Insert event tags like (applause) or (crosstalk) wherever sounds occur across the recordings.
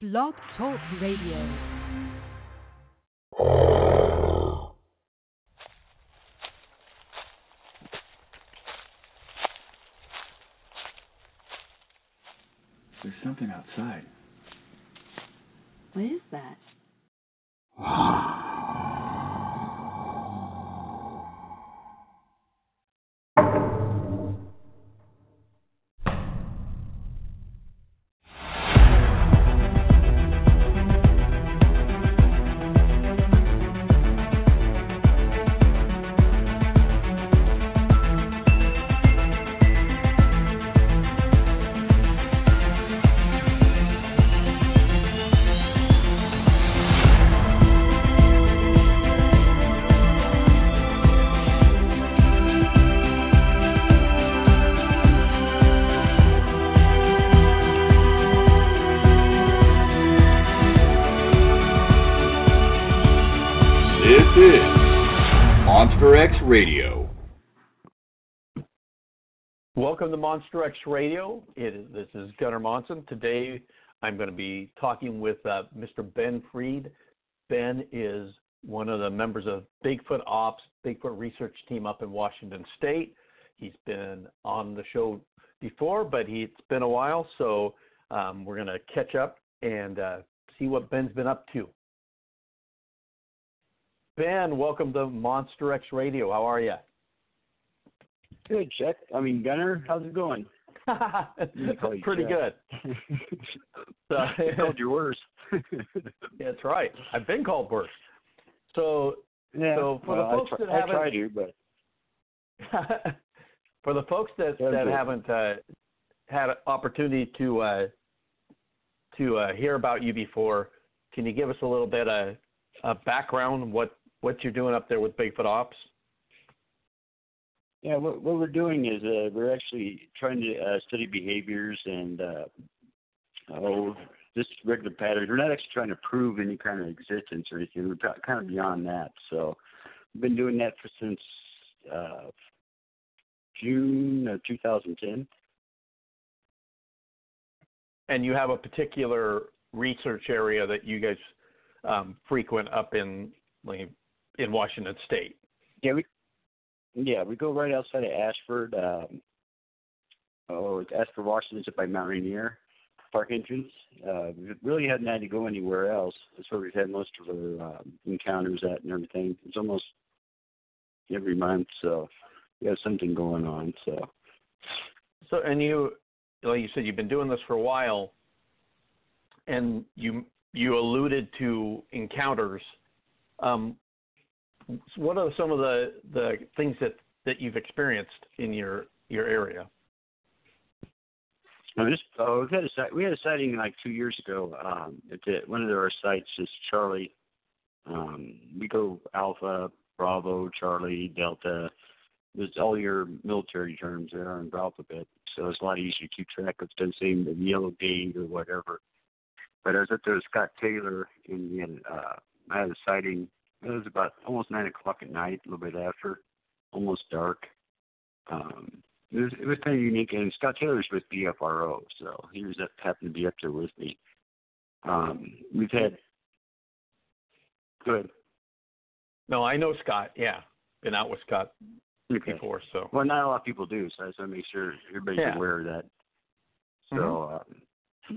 Blog Talk Radio. There's something outside. What is that? Radio. Welcome to Monster X Radio. This is Gunnar Monson. Today I'm going to be talking with uh, Mr. Ben Freed. Ben is one of the members of Bigfoot Ops, Bigfoot research team up in Washington State. He's been on the show before, but he, it's been a while, so um, we're going to catch up and uh, see what Ben's been up to. Ben, welcome to Monster X Radio. How are you? Good, Chuck. I mean, Gunnar, how's it going? (laughs) Pretty good. (laughs) So, I called you worse. (laughs) That's right. I've been called worse. So, yeah. So for the folks I, that haven't- I to, but for the folks that that haven't uh, had an opportunity to uh, to uh, hear about you before, can you give us a little bit of a background what what you're doing up there with Bigfoot Ops? yeah, what, what we're doing is uh, we're actually trying to uh, study behaviors and uh, oh, just regular patterns. We're not actually trying to prove any kind of existence or anything. We're kind- kind of beyond that. So we've been doing that for since uh, June of 2010. And you have a particular research area that you guys um, frequent up in like, in Washington State. Yeah, we yeah we go right outside of Ashford. Um, oh, it's Ashford, Washington, up by Mount Rainier Park entrance. Uh, we really hadn't had to go anywhere else. That's where we've had most of our um, encounters at and everything. It's almost every month, so we have something going on. So So, and you, like you said, you've been doing this for a while, and you you alluded to encounters. Um, what are some of the the things that that you've experienced in your your area? This, oh, we've had a we had a sighting like two years ago. Um, at the, one of our sites is Charlie. Um, we go Alpha, Bravo, Charlie, Delta. There's all your military terms there in alphabet, so it's a lot easier to keep track of. Doesn't seem the yellow gate or whatever. But I was up there Scott Taylor, and we uh, I had a sighting. It was about almost nine o'clock at night, a little bit after, almost dark. Um, it was it was kind of unique, and Scott Taylor's with BFRO, so he was up, happened to be up there with me. Um, we've had good. No, I know Scott. Yeah, been out with Scott Okay. before. So Well, not a lot of people do, so I just want to make sure everybody's Yeah. aware of that. So, um,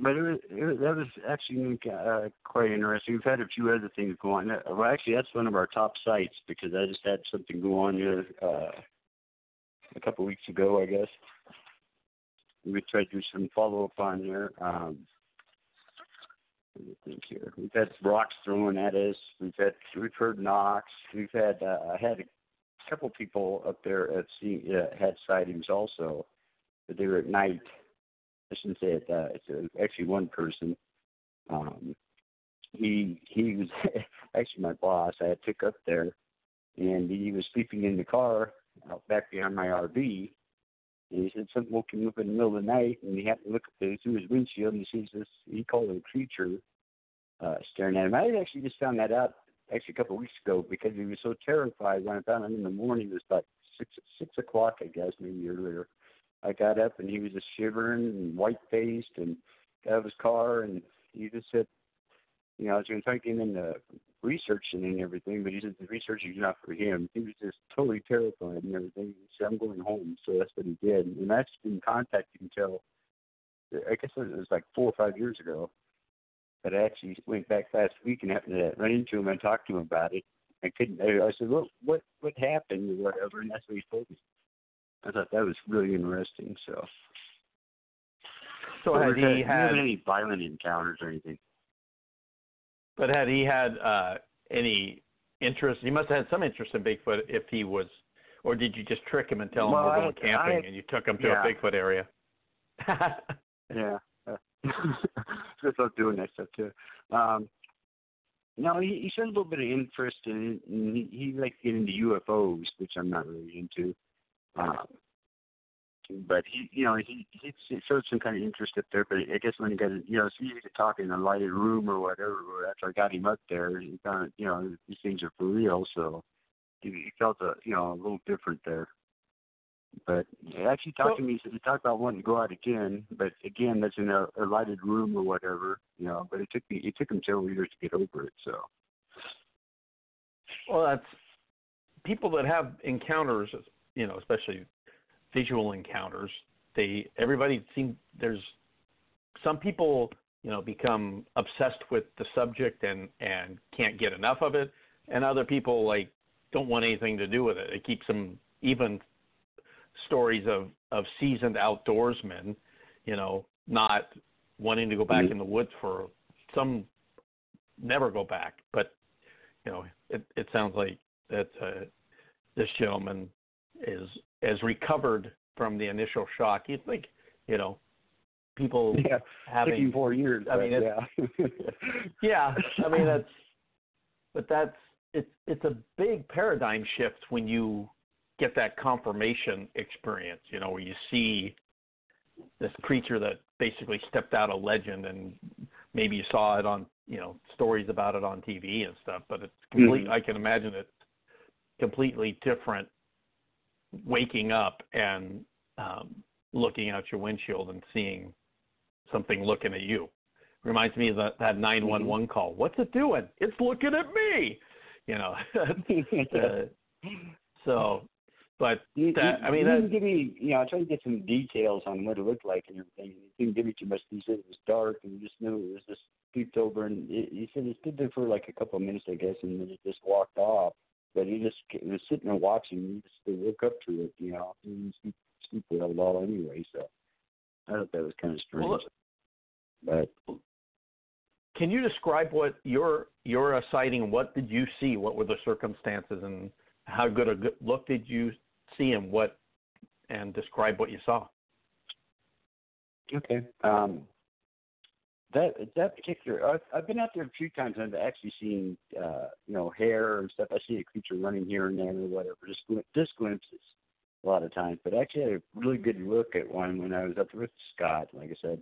but it was, it was that was actually uh, quite interesting. We've had a few other things go on. Uh, Well, actually, that's one of our top sites because I just had something go on here uh, a couple weeks ago, I guess. We tried to do some follow up on there. Um, let me think here. We've had rocks thrown at us. We've had we've heard knocks. We've had uh, had a couple people up there at uh, had sightings also, but they were at night. I shouldn't say it. Uh, it's actually one person. Um, he he was (laughs) actually my boss. I had took up there, and he was sleeping in the car out back behind my RV. And he said something woke him up in the middle of the night, and he happened to look through his windshield, and he sees this. He called it a creature uh, staring at him. I had actually just found that out actually a couple of weeks ago because he was so terrified when I found him in the morning. It was about six six o'clock, I guess, maybe earlier. I got up and he was just shivering and white faced and out of his car and he just said, you know, I was going to get him into researching and everything, but he said the research is not for him. He was just totally terrified and everything. He said, I'm going home. So that's what he did. And I didn't contact him until, I guess it was like four or five years ago. But I actually went back last week and happened to run into him and talk to him about it. I couldn't. I said, "What, what, what happened or whatever?" And that's what he told me. I thought that was really interesting. So, So had he had, any violent encounters or anything? but had he had uh, any interest? He must have had some interest in Bigfoot if he was, or did you just trick him and tell him Well, we're I- going camping I- and you took him to yeah. a Bigfoot area? (laughs) (laughs) Yeah. (laughs) Just love doing that stuff too. Um, no, he, he showed a little bit of interest in and he, he likes getting get into UFOs, which I'm not really into. Um, but he, you know, he, he showed some kind of interest up there. But I guess when he got, you know, so he could talk in a lighted room or whatever. After I got him up there, he found, you know, these things are for real. So he, he felt a, you know, a little different there. But he actually talked to me. He he talked about wanting to go out again, but again, that's in a, a lighted room or whatever, you know. But it took me, it took him several years to get over it. So Well, that's people that have encounters, you know, especially visual encounters. They everybody seem there's some people, you know, become obsessed with the subject and and can't get enough of it, and other people like don't want anything to do with it. It keeps them even stories of of seasoned outdoorsmen, you know, not wanting to go back Mhm. in the woods for some never go back, but you know, it it sounds like that uh, this gentleman is has recovered from the initial shock. You think, you know, people (laughs) yeah, having four years. I mean, yeah. yeah, I mean (laughs) that's but that's it's it's a big paradigm shift when you get that confirmation experience, you know, where you see this creature that basically stepped out of legend and maybe you saw it on, you know, stories about it on TV and stuff, but it's complete Mhm. I can imagine it's completely different waking up and um looking out your windshield and seeing something looking at you reminds me of that that 911 call. What's it doing? It's looking at me. You know. (laughs) (laughs) uh, so, but You, that, you, I mean, you that, didn't give me, you know, I tried to get some details on what it looked like and everything. He didn't give me too much. He said it was dark and you just knew it was just peeped over and it, he said it stood there for like a couple of minutes, I guess, and then it just walked off. But he just he was sitting there watching. He just they woke up to it, you know. He didn't sleep, sleep well at all anyway, so I thought that was kind of strange. Well, but can you describe what your your uh, sighting? What did you see? What were the circumstances, and how good a good look did you see, and what? And describe what you saw. Okay. Um, that that particular, I've, I've been out there a few times. and I've actually seen, uh, you know, hair and stuff. I see a creature running here and there or whatever, just just glimpses a lot of times. But actually, had a really good look at one when I was up with Scott, like I said.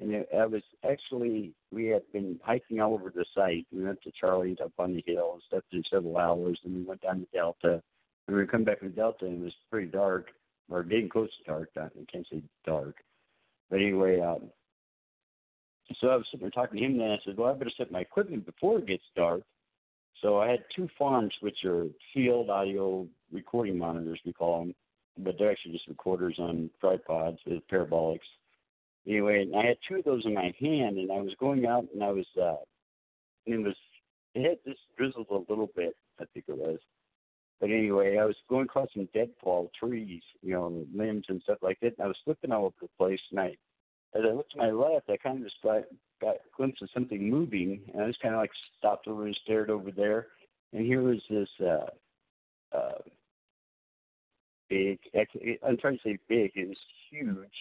And it, I was actually, we had been hiking all over the site. We went to Charlie's up on the hill and stuff for several hours, and we went down the Delta. And we coming back from the Delta, and it was pretty dark, or getting close to dark. I can't say dark. But anyway, um, so I was sitting there talking to him, and I said, "Well, I better set my equipment before it gets dark." So I had two farms, which are field audio recording monitors, we call them, but they're actually just recorders on tripods with parabolics. Anyway, and I had two of those in my hand, and I was going out, and I was, uh, and it was, it had just drizzled a little bit, I think it was. But anyway, I was going across some deadfall trees, you know, limbs and stuff like that. And I was slipping all over the place, and I, as I looked to my left, I kind of just got, got a glimpse of something moving, and I just kind of like stopped over and stared over there. And here was this uh, uh, big, actually, I'm trying to say big, it was huge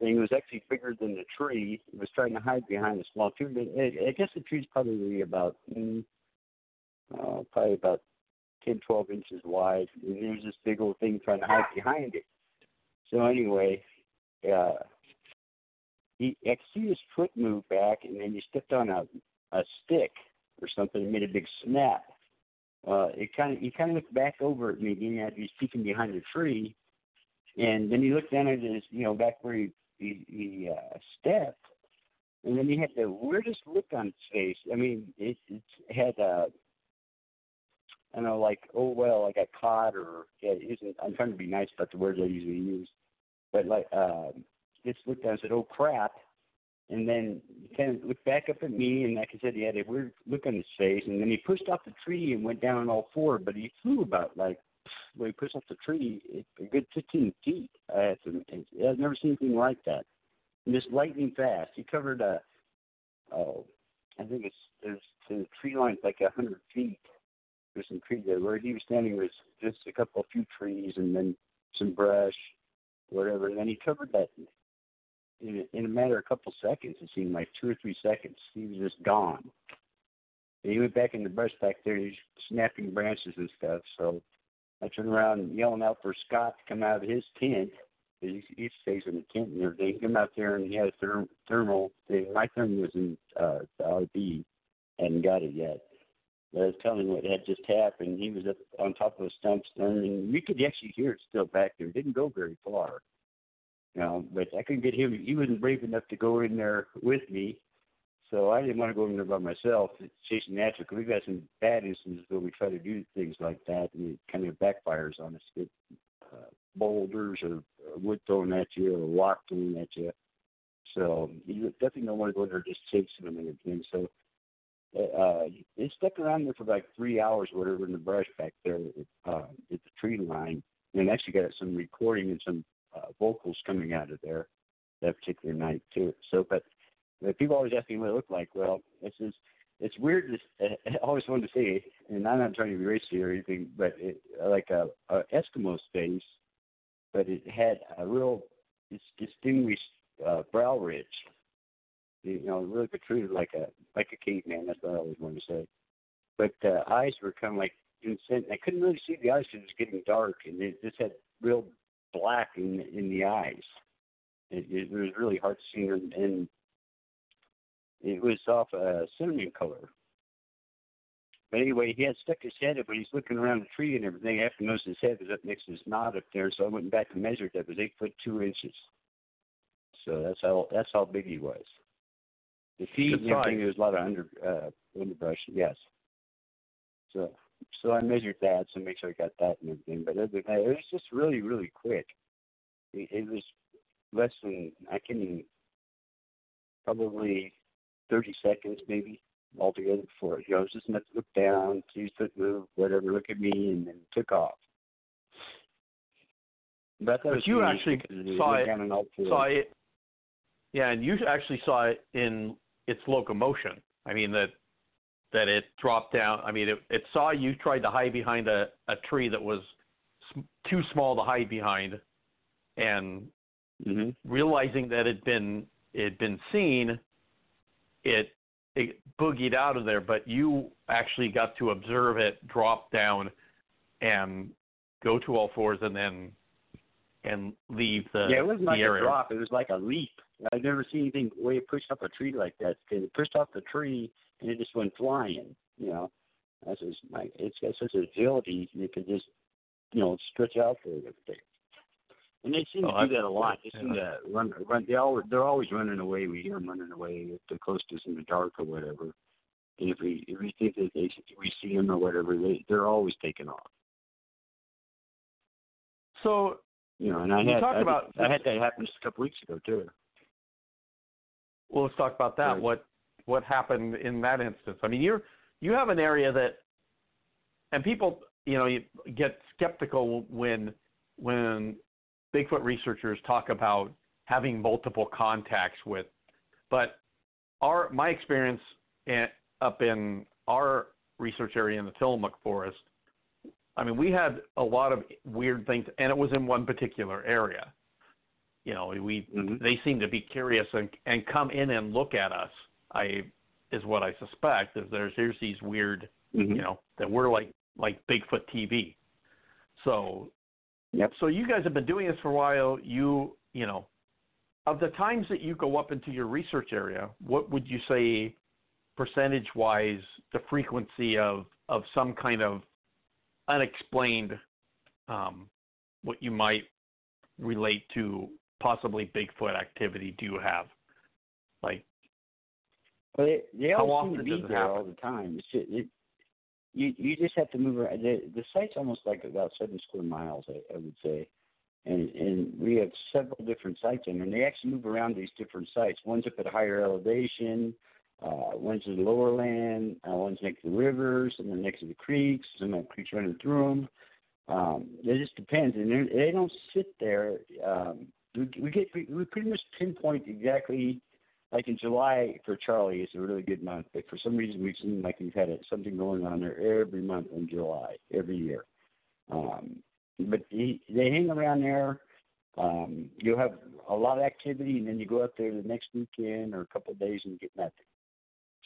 thing. It was actually bigger than the tree. It was trying to hide behind a small tree. But I I guess the tree's probably about, mm, uh, probably about 10, 12 inches wide. And there was this big old thing trying to hide behind it. So anyway, uh, he, see his foot move back, and then he stepped on a a stick or something and made a big snap. Uh, it kind of he kind of looked back over at me, being that he's peeking behind a tree, and then he looked down at his, you know, back where he he, he uh, stepped, and then he had the weirdest look on his face. I mean, it, it had uh, I don't know, like oh well, I got caught, or yeah, it isn't. I'm trying to be nice about the words I usually use, but like uh, just looked and said, "Oh crap," and then he kind of looked back up at me, and like I said, he had a weird look on his face, and then he pushed off the tree and went down on all four, but he flew about like when he pushed off the tree, a good 15 feet. I had to, I've never seen anything like that. And just lightning fast. He covered a, oh, I think it's there's the tree line like a hundred feet. There's some trees there. Where he was standing was just a couple of few trees and then some brush, whatever. And then he covered that in a, in a matter of a couple seconds. It seemed like two or three seconds. He was just gone. And he went back in the brush back there. He's snapping branches and stuff. So I turned around and yelling out for Scott to come out of his tent. He, he stays in the tent and everything. He come out there and he had a therm, thermal thing. My thermal was in uh, the RV. Hadn't got it yet. But I was telling him what had just happened. He was up on top of a stump, and we could actually hear it still back there. It didn't go very far. Know, but I couldn't get him. He wasn't brave enough to go in there with me. So I didn't want to go in there by myself, chasing natural. Because we've had some bad instances where we try to do things like that, and it kind of backfires on us. Get uh, boulders or, or wood thrown at you or rock thrown at you. So you definitely don't want to go in there just chasing them and everything. So uh, they stuck around there for like three hours, or whatever, in the brush back there uh, at the tree line, and actually got some recording and some uh, vocals coming out of there that particular night too. So, but, but people always ask me what it looked like. Well, it's just it's weird. To, (laughs) I always wanted to say, and I'm not trying to be racist or anything, but it, like a, a Eskimo face, but it had a real distinguished uh, brow ridge you know, really protruded like a like a caveman. That's what I always wanted to say. But uh, eyes were kind of like. I couldn't really see the eyes because it was getting dark, and it just had real black in in the eyes. It, it was really hard to see, and, and it was off a cinnamon color. But anyway, he had stuck his head up, but he's looking around the tree and everything. After most of his head was up next to his knot up there, so I went back and measured that. It was eight foot two inches. So that's how that's how big he was. The feet and everything, there was a lot of under uh, underbrush. Yes. So so I measured that to make sure I got that and everything. But other than that, it was just really really quick. It, it was less than I can probably thirty seconds maybe altogether before it. you know, I was just enough to look down, see foot move, whatever, look at me, and then took off. But, but you actually saw it. Saw it. Yeah, and you actually saw it in its locomotion. I mean that that it dropped down. I mean it, it saw you tried to hide behind a, a tree that was too small to hide behind, and mm-hmm. realizing that it had been it had been seen, it it boogied out of there. But you actually got to observe it drop down and go to all fours and then and leave the yeah it wasn't like area. a drop it was like a leap I've never seen anything way it pushed up a tree like that. It pushed off the tree and it just went flying. You know, that's just my. It's got such agility. You can just, you know, stretch out for everything. And they seem oh, to do that a lot. They seem to run, run. They always, they're always running away. We hear them running away if they're close to us in the dark or whatever. And if we if we think that they we see them or whatever, they they're always taking off. So you know, and I had I, about, I had that happen just a couple weeks ago too. Well, let's talk about that. Right. What what happened in that instance? I mean, you you have an area that, and people, you know, you get skeptical when when Bigfoot researchers talk about having multiple contacts with, but our my experience in, up in our research area in the Tillamook Forest, I mean, we had a lot of weird things, and it was in one particular area you know we mm-hmm. they seem to be curious and and come in and look at us i is what i suspect is there's here's these weird mm-hmm. you know that we're like like bigfoot tv so yep so you guys have been doing this for a while you you know of the times that you go up into your research area what would you say percentage wise the frequency of of some kind of unexplained um, what you might relate to possibly Bigfoot activity do you have? Like, Well, they, they How all seem to be there happen? all the time. It's just, it, you you just have to move around. The, the site's almost like about seven square miles, I, I would say, and and we have several different sites in, and they actually move around these different sites. One's up at a higher elevation, uh, one's in the lower land, uh, one's next to the rivers, and then next to the creeks. Some have creeks running through them. Um, it just depends, and they don't sit there. Um, we, we get we pretty much pinpoint exactly like in July for Charlie is a really good month, but for some reason we've seen like we've had something going on there every month in July, every year. Um, but he, they hang around there. Um, you'll have a lot of activity, and then you go up there the next weekend or a couple of days and you get nothing.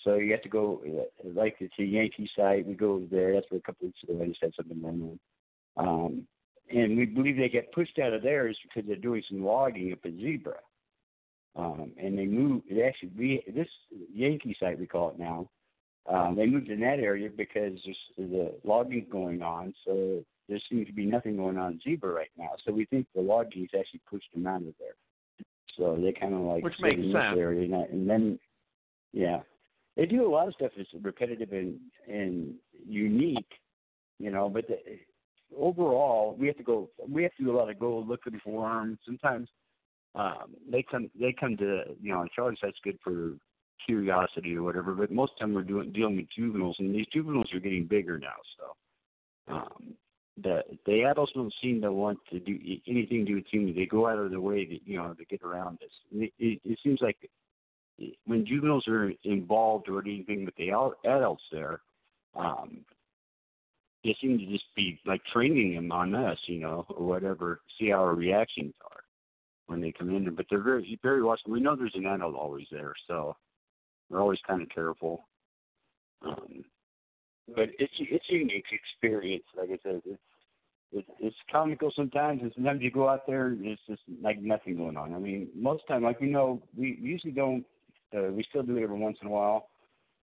So you have to go, uh, like it's a Yankee site. We go there. That's where a couple weeks ago I just had something going on. Um, and we believe they get pushed out of there is because they're doing some logging up at Zebra. Um, and they moved. It actually we this Yankee site we call it now. Um, they moved in that area because there's the logging going on. So there seems to be nothing going on in Zebra right now. So we think the logging has actually pushed them out of there. So they kind of like Which makes in sense. this area, and, that- and then yeah, they do a lot of stuff that's repetitive and and unique, you know. But the, overall, we have to go. We have to do a lot of go looking for them. Sometimes um, they come they come to you know Charlie site's good for curiosity or whatever, but most of the time we're doing dealing with juveniles, and these juveniles are getting bigger now. So um, the the adults don't seem to want to do anything to do with humans. They go out of their way to you know to get around us. It, it, it seems like when juveniles are involved or anything with the adults there, um, they seem to just be like training them on us, you know, or whatever. See how our reactions are when they come in. But they're very very watchful. We know there's an adult always there, so we're always kind of careful. Um, but it's it's a unique experience. Like I said, it's it's, it's comical sometimes, and sometimes you go out there and it's just like nothing going on. I mean, most of the time, like we know, we usually don't. Uh, we still do it every once in a while.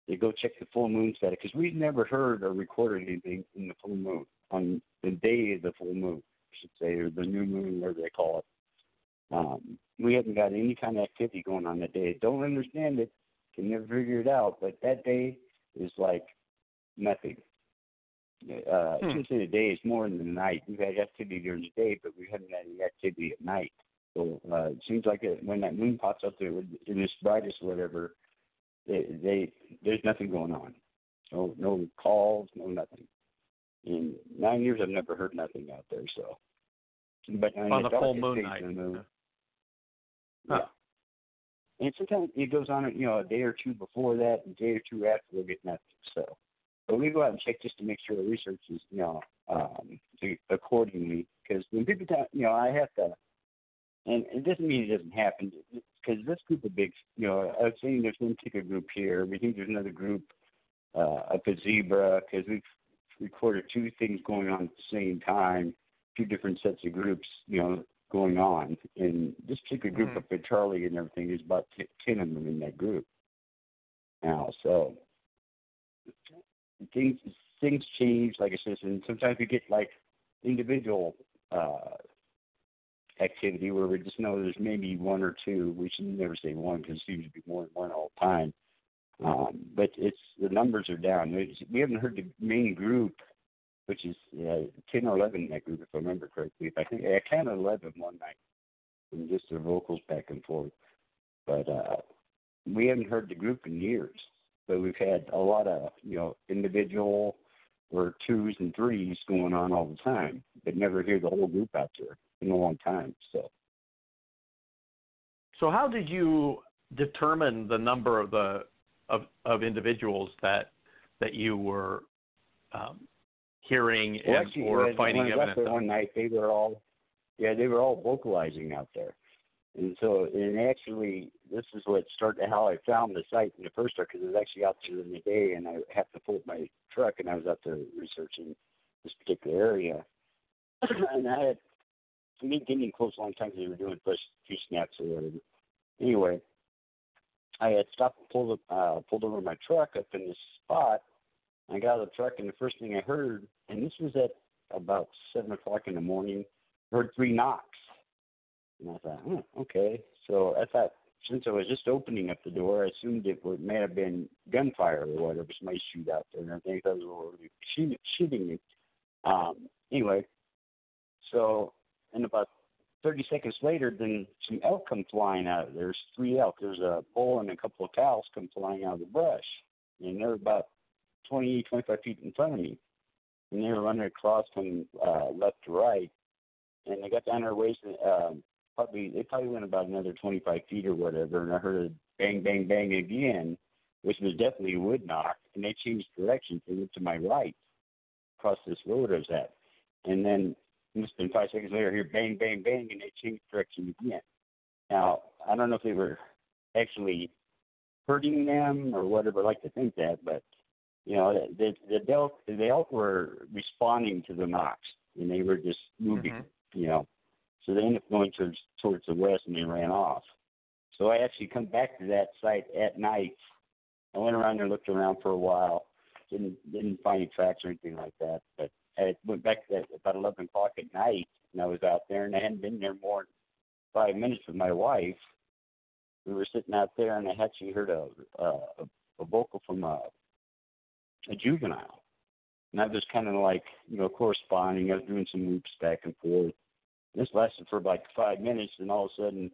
They go check the full moon status because we've never heard or recorded anything in the full moon on the day of the full moon, I should say, or the new moon, whatever they call it. Um, we haven't got any kind of activity going on that day. Don't understand it, can never figure it out, but that day is like nothing. Uh, Hmm. I say the day, it's more than the night. We've had activity during the day, but we haven't had any activity at night. So uh, it seems like it, when that moon pops up there in its brightest or whatever, they, they there's nothing going on. No no calls, no nothing. In nine years, I've never heard nothing out there. So, but on, the full moon night. the moon, Yeah. And sometimes it goes on, you know, a day or two before that, and a day or two after, we'll get nothing. So, but we go out and check just to make sure the research is, you know, um, accordingly. Because when people, tell, you know, I have to, and it doesn't mean it doesn't happen. Because this group of big, you know, I was saying there's one particular group here. We think there's another group uh, up at Zebra because we've recorded two things going on at the same time, two different sets of groups, you know, going on. And this particular group Mhm. up at Charlie and everything is about t- ten of them in that group now. So things things change, like I said, and sometimes we get like individual uh, activity where we just know there's maybe one or two. We should never say one because it seems to be more than one all the time. Um, but it's the numbers are down. We haven't heard the main group, which is uh, ten or eleven in that group, if I remember correctly. I think I counted eleven one night, and just their vocals back and forth. But uh, we haven't heard the group in years. But we've had a lot of you know individual or twos and threes going on all the time, but never hear the whole group out there in a long time. So So how did you determine the number of the of of individuals that that you were um, hearing well, and actually, or when, finding when I evidence there one night, they were all yeah, they were all vocalizing out there. And so, and actually, this is what started how I found the site in the first place because I was actually out there in the day and I had to pull up my truck and I was out there researching this particular area. (clears throat) and I had, me, getting close a long time because they were doing push few snaps or whatever. Anyway, I had stopped and pulled, up, uh, pulled over my truck up in this spot. I got out of the truck and the first thing I heard, and this was at about 7 o'clock in the morning, heard three knocks. And I thought, hmm, okay. So I thought since I was just opening up the door, I assumed it would may have been gunfire or whatever. Somebody shoot out there, and I think that was shooting, shooting me. Um, anyway, so and about 30 seconds later, then some elk come flying out. There's three elk. There's a bull and a couple of cows come flying out of the brush, and they're about 20, 25 feet in front of me, and they were running across from uh, left to right, and they got down their waist. Um, probably they probably went about another 25 feet or whatever, and I heard a bang, bang, bang again, which was definitely a wood knock, and they changed directions. They went to my right, across this road I was at, and then it must have been five seconds later, I hear bang, bang, bang, and they changed direction again. Now I don't know if they were actually hurting them or whatever. I like to think that, but you know, the the, elk the elk were responding to the knocks, and they were just moving. Mm-hmm. You know, so they ended up going towards towards the west, and they ran off. So I actually come back to that site at night. I went around there, looked around for a while, didn't didn't find any tracks or anything like that. But I went back to that about eleven o'clock at night, and I was out there, and I hadn't been there more than five minutes with my wife. We were sitting out there, and I actually heard a a, a vocal from a a juvenile. And I was kind of like, you know, corresponding. I was doing some loops back and forth. This lasted for like five minutes, and all of a sudden,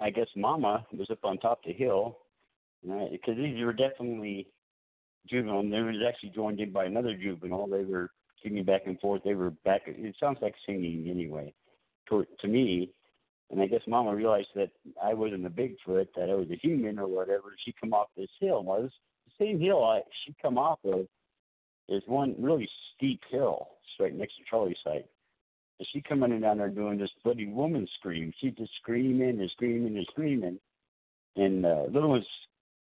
I guess Mama was up on top of the hill, because these were definitely juvenile. And they was actually joined in by another juvenile. They were singing back and forth. They were back. It sounds like singing anyway, to, to me. And I guess Mama realized that I wasn't a Bigfoot, that I was a human or whatever. She come off this hill. Well, this same hill I she come off of is one really steep hill straight next to Charlie's site. And she come running down there doing this bloody woman scream. She just screaming and screaming and screaming. And uh, little one's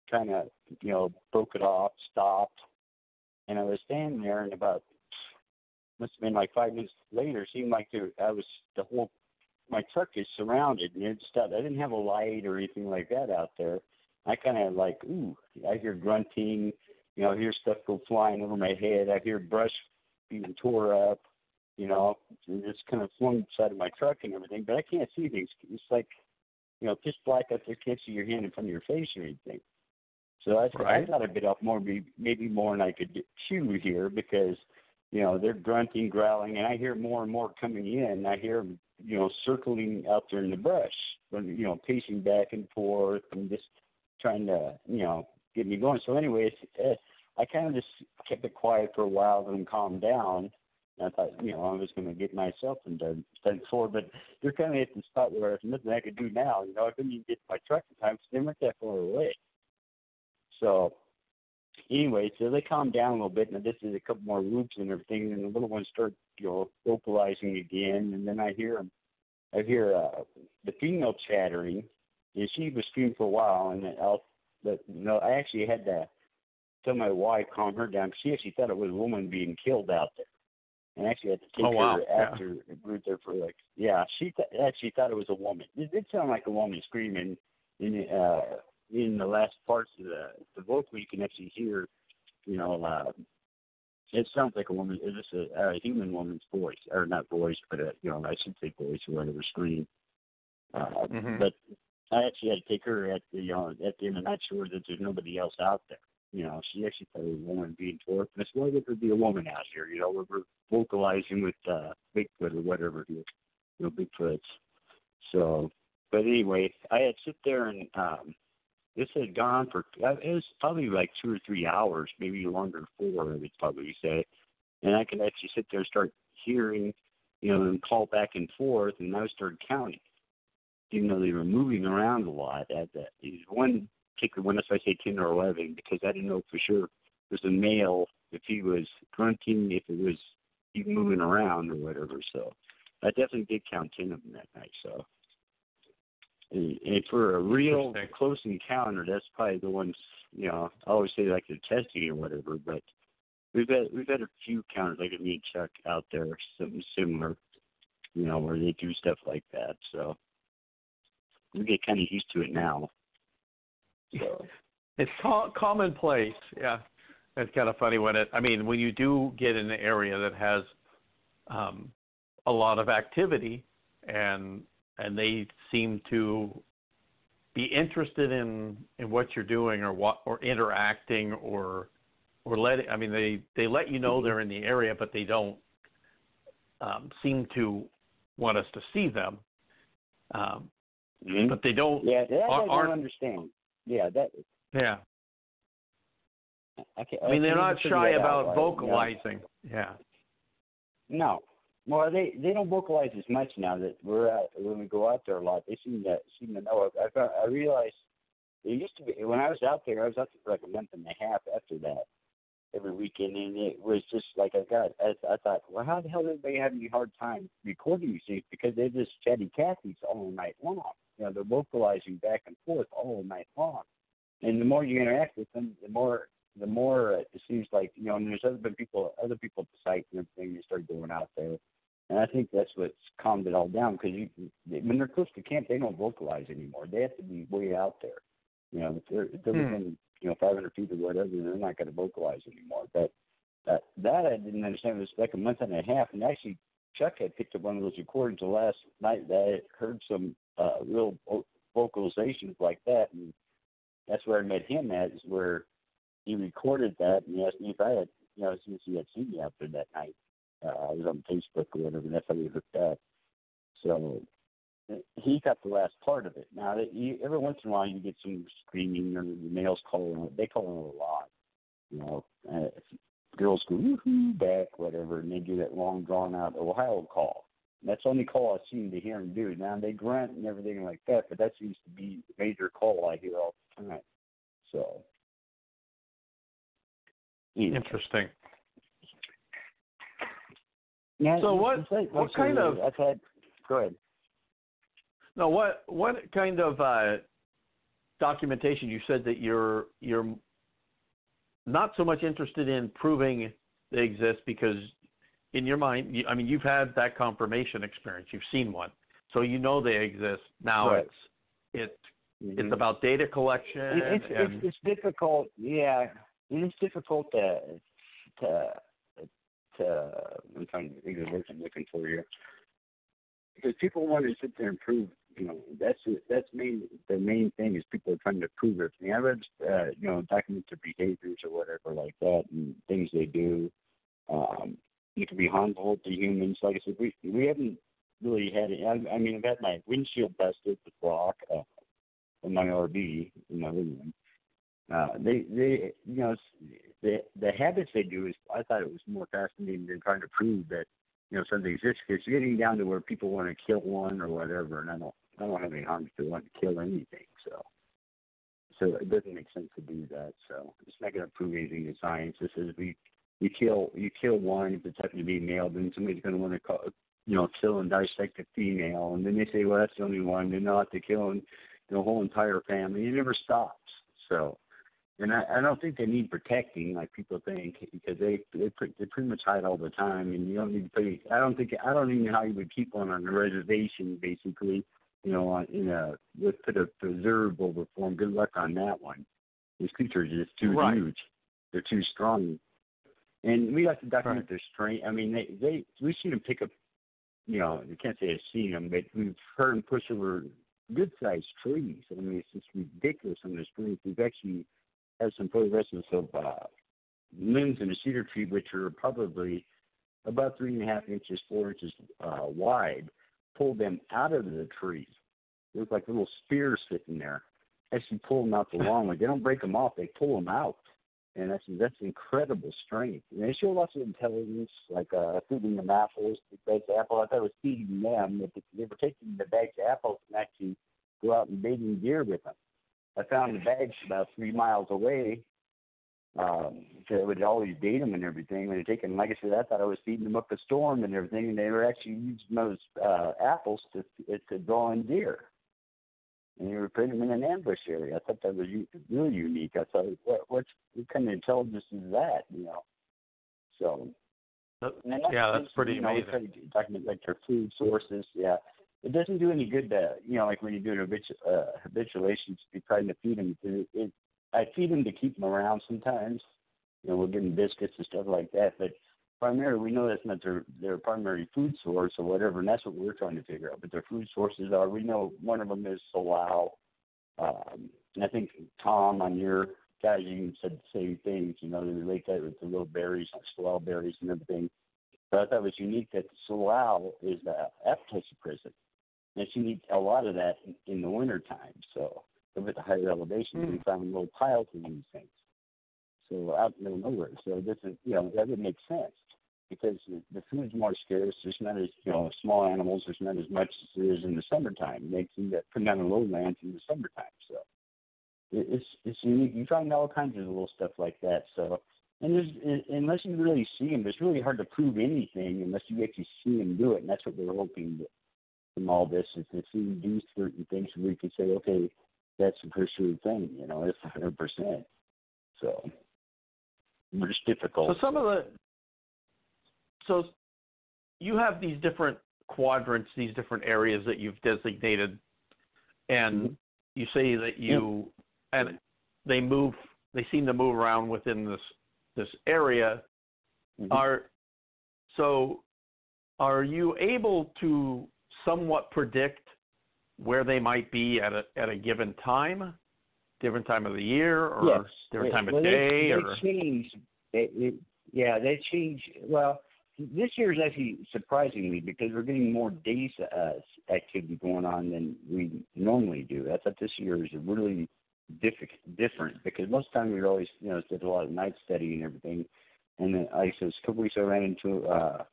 kind of, you know, broke it off, stopped. And I was standing there, and about must have been like five minutes later, seemed like there, I was the whole my truck is surrounded, and it stopped. I didn't have a light or anything like that out there. I kind of like, ooh, I hear grunting, you know, I hear stuff go flying over my head. I hear brush being tore up, you know, and just kind of flung inside of my truck and everything. But I can't see things. It's like, you know, pitch black up there, can't see your hand in front of your face or anything. So I, right. I thought I bit off more, maybe more than I could chew here because, you know, they're grunting, growling, and I hear more and more coming in. I hear them, you know, circling out there in the brush, you know, pacing back and forth and just trying to, you know, get me going. So, anyways, uh, I kind of just kept it quiet for a while, then calmed down. And I thought, you know, I was going to get myself into done for, but they're kind of at the spot where there's nothing I could do now. You know, I couldn't even get my truck in time because they weren't that far away. So, anyway, so they calmed down a little bit, and this is a couple more loops and everything, and the little ones start, you know, vocalizing again, and then I hear them. I hear uh, the female chattering, and she was screaming for a while, and I'll, but you know, I actually had to tell my wife calm her down. She actually thought it was a woman being killed out there, and actually had to take Oh, wow. her after yeah. were there for like, yeah, she th- actually thought it was a woman. It did sound like a woman screaming in uh in the last parts of the the vocal. You can actually hear, you know. uh it sounds like a woman. It's just a, a human woman's voice, or not voice, but a, you know, I should say voice or whatever, scream. Uh, Mhm. But I actually had to take her at the know at the end. I'm not sure that there's nobody else out there. You know, she actually thought a woman being tortured. That's why would there be a woman out here? You know, we're, we're vocalizing with uh, Bigfoot or whatever, it is, you know, Bigfoots. So, but anyway, I had sit there and um, this had gone for uh, it was probably like two or three hours, maybe longer, four. I would probably say, and I could actually sit there and start hearing, you know, and call back and forth, and I started counting even though they were moving around a lot at that one particular one, that's why I say ten or eleven, because I didn't know for sure was a male, if he was grunting, if it was even moving around or whatever. So I definitely did count ten of them that night. So and, and for a real close encounter, that's probably the ones you know, I always say like the testing or whatever, but we've had we've had a few encounters like me and Chuck out there, something similar, you know, where they do stuff like that. So we get kind of used to it now. So It's co- commonplace. Yeah, it's kind of funny when it. I mean, when you do get in an area that has um, a lot of activity, and and they seem to be interested in in what you're doing or what or interacting or or letting. I mean, they they let you know they're in the area, but they don't um, seem to want us to see them. Um, Mhm. but they don't. Yeah, that I Aren't- don't understand. Yeah, that Yeah. I, can't, I mean, they're can't not even figure shy that out, about? You know? vocalizing. Yeah. No. Well, they they don't vocalize as much now that we're out when we go out there a lot. They seem to seem to know. I I, I realized it used to be when I was out there. I was out there for like a month and a half after that, every weekend, and it was just like I got. I, I thought, well, how the hell did they have any hard time recording these things? Because they're just chatty Cathy's all night long. You know, they're vocalizing back and forth all night long, and the more you interact with them, the more the more uh, it seems like you know. And there's other people, other people at the site and everything. They start going out there, and I think that's what's calmed it all down because you, when they're close to camp, they don't vocalize anymore. They have to be way out there. You know, if they're, if they're Hmm. within you know 500 feet or whatever, they're not going to vocalize anymore. But uh, that I didn't understand. It was like a month and a half, and actually Chuck had picked up one of those recordings the last night that I heard some uh, real vocalizations like that, and that's where I met him at. Is where he recorded that, and he asked me if I had, you know, since he had seen me out there that night. Uh, I was on Facebook or whatever, and that's how we hooked up. So he got the last part of it. Now, you, every once in a while, you get some screaming or the males calling. They call it a lot. You know, uh, girls go woohoo back, whatever, and they do that long drawn out Ohio call. That's the only call I seem to hear them do. Now they grunt and everything like that, but that seems to be the major call I hear all the time. So, anyway. Interesting. Yeah, So what- like- what kind of- I've had. Go ahead. Now, what what kind of uh, documentation? You said that you're you're not so much interested in proving they exist because in your mind, you, I mean, you've had that confirmation experience. You've seen one, so you know they exist. Now Right. it's it's Mhm. it's about data collection It- it's, and it's it's difficult. Yeah, it is difficult to to to. I'm trying to think of the words I'm looking for here. Because people want to sit there and prove. You know, that's that's main. The main thing is people are trying to prove everything. I read, uh, you know, document their behaviors or whatever like that, and things they do. Um, it can be harmful to humans. Like I said, we we haven't really had it. I, I mean, I've had my windshield busted with rock. Uh, in my RV in my living room. Uh, they they you know the the habits they do is I thought it was more fascinating than trying to prove that you know something exists. It's getting down to where people want to kill one or whatever, and I don't I don't have any harm to want to kill anything. So so it doesn't make sense to do that. So it's not going to prove anything to science. This is we you kill you kill one if it's happen to be male, then somebody's going to want to call you know kill and dissect a female, and then they say well that's the only one. They're not to kill the whole entire family. It never stops. So, and I, I don't think they need protecting like people think because they they pre- they pretty much hide all the time, and you don't need to pay. I don't think I don't even know how you would keep one on a reservation basically. You know, on, in a let's put a preserve over for 'em. Good luck on that one. These creatures are just too Right. huge. They're too strong. And we have to document Right. their strength. I mean, they they we've seen them pick up. You know, you can't say I've seen them, but we've heard them push over good sized trees. I mean, it's just ridiculous on the strength. We've actually had some photographs of uh, limbs in a cedar tree, which are probably about three and a half inches, four inches uh, wide. Pull them out of the trees. Look like little spears sitting there. Actually, pull them out the long way. They don't break them off; they pull them out, and that's that's incredible strength. And they show lots of intelligence, like uh, feeding them apples, the of apple. I thought it was feeding them. But they were taking the bags of apples and actually go out and baiting deer with them. I found the bags about three miles away. Um, so I would always date them and everything. When they taken, like I said, I thought I was feeding them up a storm and everything, and they were actually using those uh, apples to to draw in deer. And they were putting them in an ambush area. I thought that was u- really unique. I thought, what what's what kind of intelligence is that? You know. So That- then yeah, that's pretty you know, amazing. to document like their food sources. Yeah, it doesn't do any good to you know like when you do an habitu- uh, habituation to be trying to feed them. It, it, I feed them to keep them around sometimes. You know, we'll give them biscuits and stuff like that, but primarily we know that's not their their primary food source or whatever, and that's what we're trying to figure out. But their food sources are we know one of them is salal, um, and I think Tom on your guys even said the same things. You know, they relate that with the little berries, like slough berries and everything. But I thought it was unique that slough is the prison. And it's unique a lot of that in, in the winter time. So with the higher elevation, mm. we found little piles of these things. So out in the middle of nowhere. So this is, you know, that would make sense because the food's more scarce. There's not as, you know, small animals. There's not as much as there is in the summertime. They seem to come down the lowlands in the summertime. So it's it's unique. You find all kinds of little stuff like that. So and there's unless you really see them, it's really hard to prove anything unless you actually see them do it. And that's what we're hoping from all this is to see do certain things so we can say, okay, that's a for thing. You know, it's 100 percent. So it's difficult. So some of the so you have these different quadrants, these different areas that you've designated, and mm-hmm. you say that you yeah. and they move. They seem to move around within this this area. Mm-hmm. Are so are you able to somewhat predict where they might be at a at a given time, different time of the year, or yes. different time well, of day, they, or change. They, it, yeah, they change. Well, this year is actually surprisingly because we're getting more days uh, activity going on than we normally do. I thought this year is really diff- different because most of the time we always you know did a lot of night study and everything. And then I said a couple weeks I ran into uh,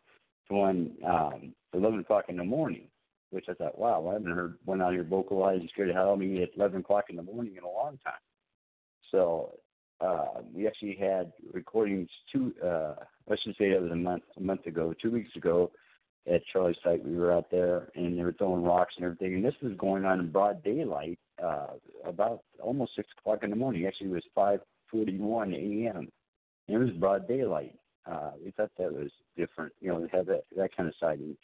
one um, eleven o'clock in the morning, which I thought, wow, I haven't heard one out here vocalize scared the hell me at eleven o'clock in the morning in a long time. So uh, we actually had recordings two. Uh, I should say that was a month a month ago, two weeks ago, at Charlie's site. We were out there and they were throwing rocks and everything. And this was going on in broad daylight, uh, about almost six o'clock in the morning. Actually, it was five forty-one a.m. And it was broad daylight. Uh, we thought that was different, you know, to have that that kind of sighting.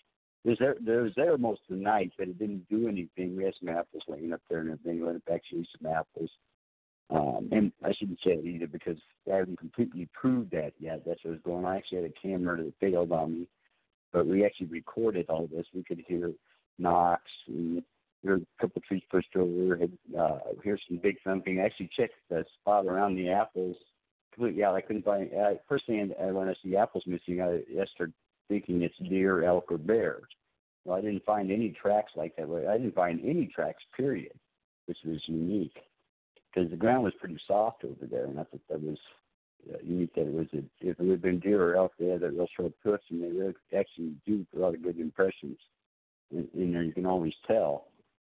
It was there, there was there most of the night, but it didn't do anything. We had some apples laying up there and everything. We went back to some apples. Um, and I shouldn't say it either because I haven't completely proved that yet. That's what was going on. I actually had a camera that failed on me, but we actually recorded all this. We could hear knocks and hear a couple trees pushed over. Had uh, hear some big thumping. I actually checked the spot around the apples completely out. I couldn't find. Uh, first thing I, when I see apples missing, I, I start thinking it's deer, elk, or bear. Well, I didn't find any tracks like that. I didn't find any tracks. Period, which was unique because the ground was pretty soft over there, and I thought that was uh, unique. That it was a, if it had been deer or elk, they had that real short hoofs, and they really actually do a lot of good impressions. In, in there, you can always tell.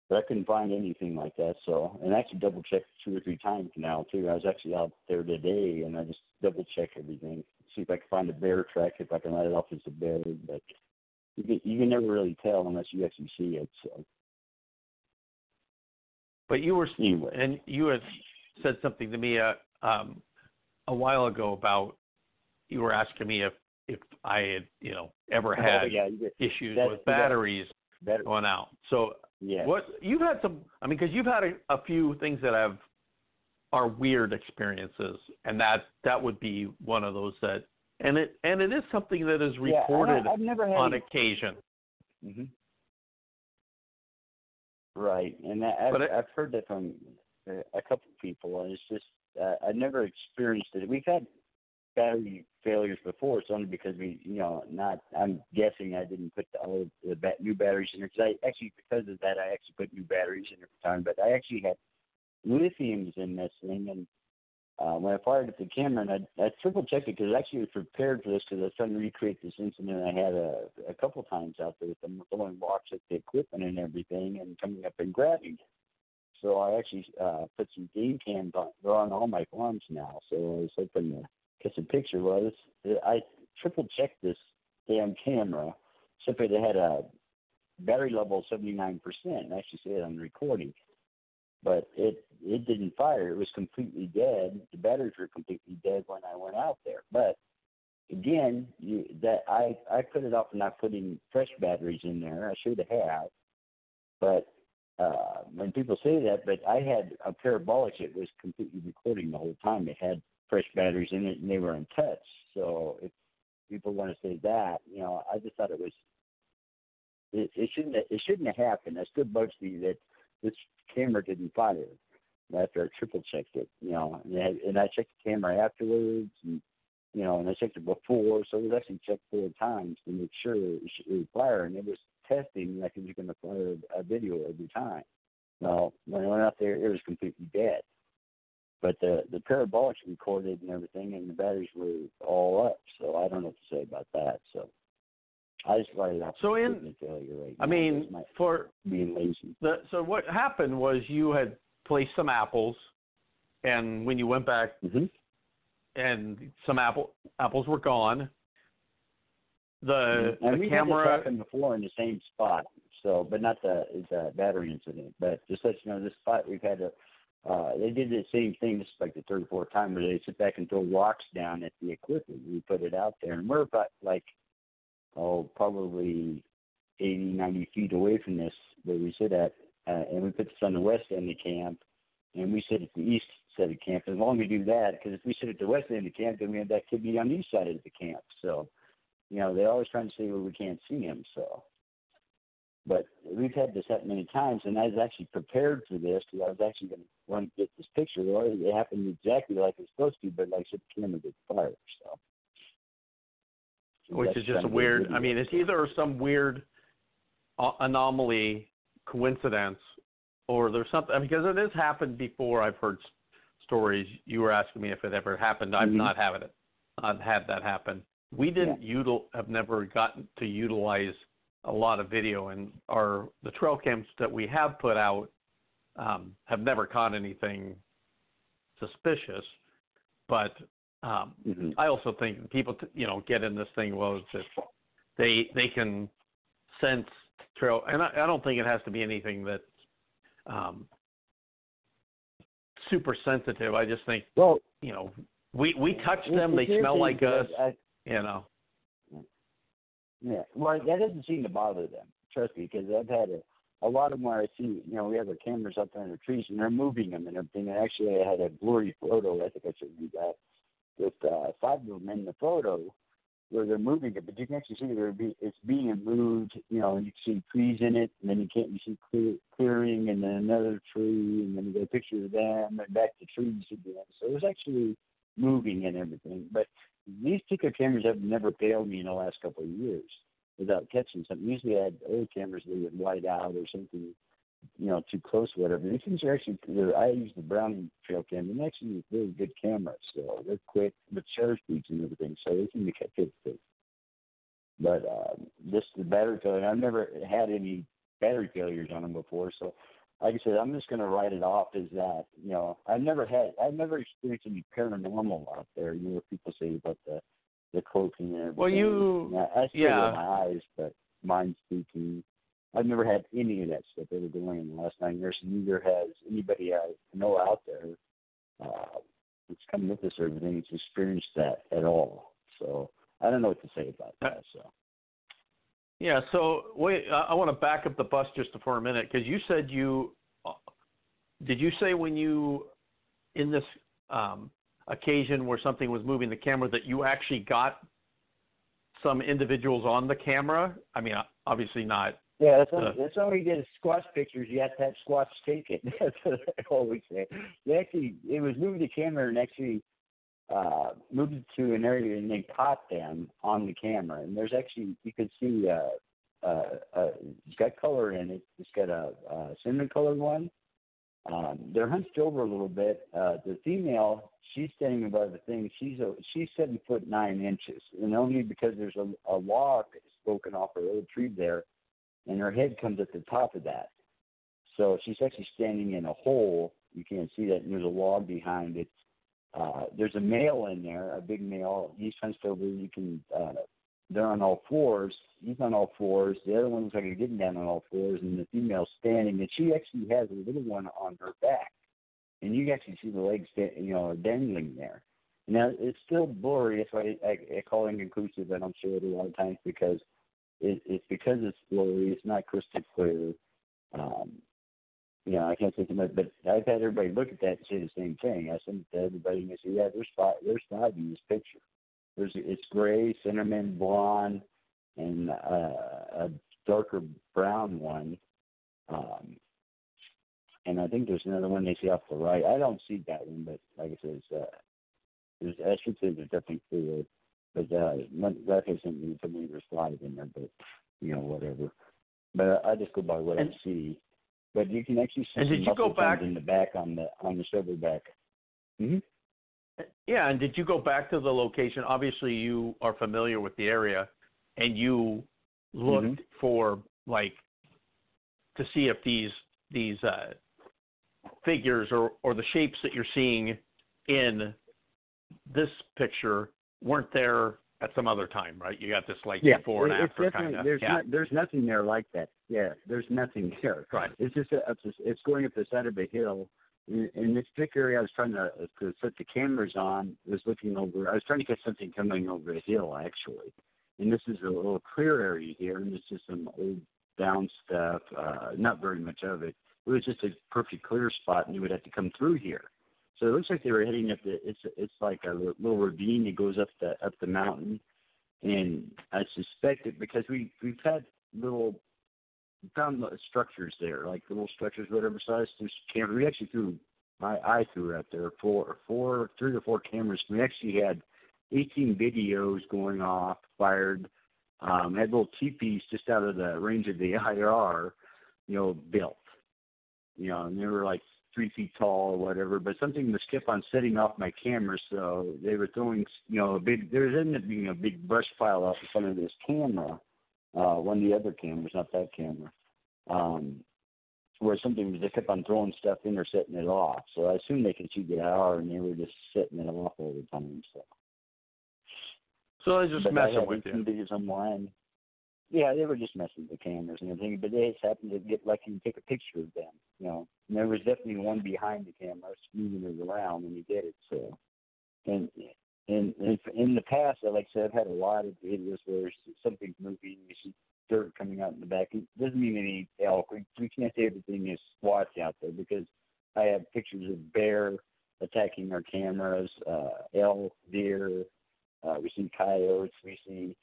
But I couldn't find anything like that. So, and I actually double checked two or three times now too. I was actually out there today, and I just double check everything, see if I can find a bear track, if I can write it off as a bear. But you can, you can never really tell unless you actually see it. So. But you were anyway. and you had said something to me uh, um, a while ago about you were asking me if if I had you know ever oh, had oh, yeah, issues with batteries that, going out. So yeah. what you've had some I mean because you've had a, a few things that have are weird experiences and that that would be one of those that and it and it is something that is reported yeah, I've never had on occasion. Mm-hmm. Right, and that, I've, it, I've heard that from a couple of people, and it's just uh, I never experienced it. We've had battery failures before. It's only because we, you know, not. I'm guessing I didn't put the, all the bat, new batteries in there. Cause I actually because of that I actually put new batteries in every time. But I actually had lithiums in this thing, and uh, when I fired up the camera, and I, I triple checked it because I actually was prepared for this because I was trying to recreate this incident I had a, a couple times out there with them throwing rocks at the equipment and everything and coming up and grabbing it. So I actually uh, put some game cams on, they're on all my farms now. So I was hoping to get some picture. Was I triple checked this damn camera, simply they had a battery level of 79%. I actually say it on the recording but it it didn't fire. It was completely dead. The batteries were completely dead when I went out there. But again, you, that I I put it off not putting fresh batteries in there. I should have, but uh, when people say that, but I had a parabolic that was completely recording the whole time. It had fresh batteries in it, and they were untouched. So if people want to say that, you know, I just thought it was. It, it shouldn't. It shouldn't have happened. I still bugs me that this camera didn't fire. after I triple checked it, you know, and I, and I checked the camera afterwards, and you know, and I checked it before, so it was actually checked four times to make sure it would fire, and it was testing like it was going to fire a video every time. Well, when I went out there, it was completely dead. But the the parabolics recorded and everything, and the batteries were all up. So I don't know what to say about that. So I just write it off. So in, right I mean, for being lazy. The, so what happened was you had placed some apples, and when you went back, mm-hmm. and some apple apples were gone. The, mm-hmm. and the we camera had this happen before in the same spot. So, but not the the battery incident. But just let you know, this spot we've had to. Uh, they did the same thing. This is like the third or fourth time where they sit back and throw rocks down at the equipment. We put it out there, and we're about like, oh, probably 80, 90 feet away from this where we sit at, uh, and we put this on the west end of camp, and we sit at the east side of camp. As long as we do that, because if we sit at the west end of camp, then we have that could be on the east side of the camp. So, you know, they're always trying to say where we can't see them. So, but we've had this happen many times, and I was actually prepared for this because I was actually going to want to get this picture. It happened exactly like it's supposed to, but like the camera did fire. So, which is just a weird. I mean, it's either some weird anomaly, coincidence, or there's something because it has happened before. I've heard stories. You were asking me if it ever happened. I've mm-hmm. not had it. I've had that happen. We didn't yeah. util have never gotten to utilize a lot of video, and our the trail cams that we have put out um, have never caught anything suspicious. But um, mm-hmm. I also think people, you know, get in this thing. Well, that they they can sense trail, and I, I don't think it has to be anything that's um, super sensitive. I just think, well, you know, we we touch them, they smell like us. I, you know. Yeah, well, that doesn't seem to bother them. Trust me, because I've had a, a lot of them where I see, you know, we have our cameras up there in the trees and they're moving them and everything. And actually, I had a blurry photo. I think I showed you that with uh, five of them in the photo where they're moving it, but you can actually see they're be, it's being moved. You know, and you can see trees in it, and then you can't you see clear, clearing, and then another tree, and then you get a picture of them, and back to trees again. So it was actually moving and everything. But these particular cameras have never failed me in the last couple of years without catching something. Usually I had old cameras that would white out or something, you know, too close or whatever. These things are actually, I use the Browning trail camera, and actually really good cameras. So they're quick with shutter speeds and everything, so they can be kept fit. But uh, this the battery failure. I've never had any battery failures on them before, so like I said, I'm just going to write it off as that. You know, I've never had, I've never experienced any paranormal out there. You know, people say about the the cloaking and everything. Well, you, I, I still yeah. my eyes, but mine's speaking. I've never had any of that stuff ever going in the last nine years, and neither has anybody I know out there uh, that's come with us or everything that's experienced that at all. So I don't know what to say about that. So. Yeah. So wait, I want to back up the bus just for a minute because you said you uh, did you say when you in this um, occasion where something was moving the camera that you actually got some individuals on the camera? I mean, obviously not. Yeah, that's, uh, that's only you get squatch pictures. You have to have squatch take it. (laughs) That's what I always say. They actually, it was moving the camera and actually uh, moved it to an area and they caught them on the camera. And there's actually you can see uh, uh, uh, it's got color in it. It's got a, a cinnamon colored one. Um, they're hunched over a little bit. Uh, the female, she's standing above the thing. She's a, she's seven foot nine inches, and only because there's a, a log spoken off her old tree there, and her head comes at the top of that. So she's actually standing in a hole. You can't see that, and there's a log behind it. Uh, there's a male in there, a big male. He's hunched over. You can. Uh, they're on all fours. He's on all fours. The other one's like he's getting down on all fours, and the female's standing, and she actually has a little one on her back, and you actually see the legs, you know, dangling there. Now it's still blurry. That's why I, I, I call it inconclusive. I don't show it a lot of times because it, it's because it's blurry. It's not crystal clear. Um, you know, I can't say too much, but I've had everybody look at that and say the same thing. I send it to everybody and they say, yeah, there's five, there's five in this picture. There's it's gray, cinnamon, blonde, and uh, a darker brown one. Um, and I think there's another one they see off the right. I don't see that one, but like I said, it's, uh, there's say there's definitely clear, but uh, that isn't me to me there's live in there, but you know whatever. But I just go by what And- I see. But you can actually see And did you go back- in the back on the on the shoulder back. hmm Yeah, and did you go back to the location? Obviously, you are familiar with the area, and you looked Mhm. for like to see if these these uh, figures or or the shapes that you're seeing in this picture weren't there at some other time, right? You got this like before and after kind of. There's Yeah, not, there's nothing there like that. Yeah, there's nothing (laughs) there. right. It's just a, it's, going up the side of a hill. In, in this particular area, I was trying to, to set the cameras on. Was looking over. I was trying to get something coming over a hill actually. And this is a little clear area here, and this is some old down stuff. Uh, not very much of it. It was just a perfect clear spot, and you would have to come through here. So it looks like they were heading up the. It's it's like a little ravine that goes up the up the mountain, and I suspect it because we we've had little found structures there, like little structures, whatever size. There's camera. We actually threw I I threw out there four four three or four cameras. We actually had 18 videos going off, fired. Um, had little teepees just out of the range of the IR, you know, built. You know, and they were like three feet tall or whatever. But something was kept on setting off my camera, so they were throwing, you know, a big. There was ended up being a big brush pile up in front of this camera uh, one of the other cameras, not that camera, um, where something was, they kept on throwing stuff in or setting it off. So I assume they could see the hour and they were just setting it off all the time. So, So they're just but messing I with you. 18 videos online. Yeah, they were just messing with the cameras and everything, but they just happened to get lucky and take a picture of them, you know. And there was definitely one behind the camera moving it around when he did it. So, and in in in the past, like I said, I've had a lot of videos where something's moving, you see dirt coming out in the back. It doesn't mean any elk. We, we can't say everything is squatch out there because I have pictures of bear attacking our cameras, uh, elk, deer. Uh, we see coyotes. We see,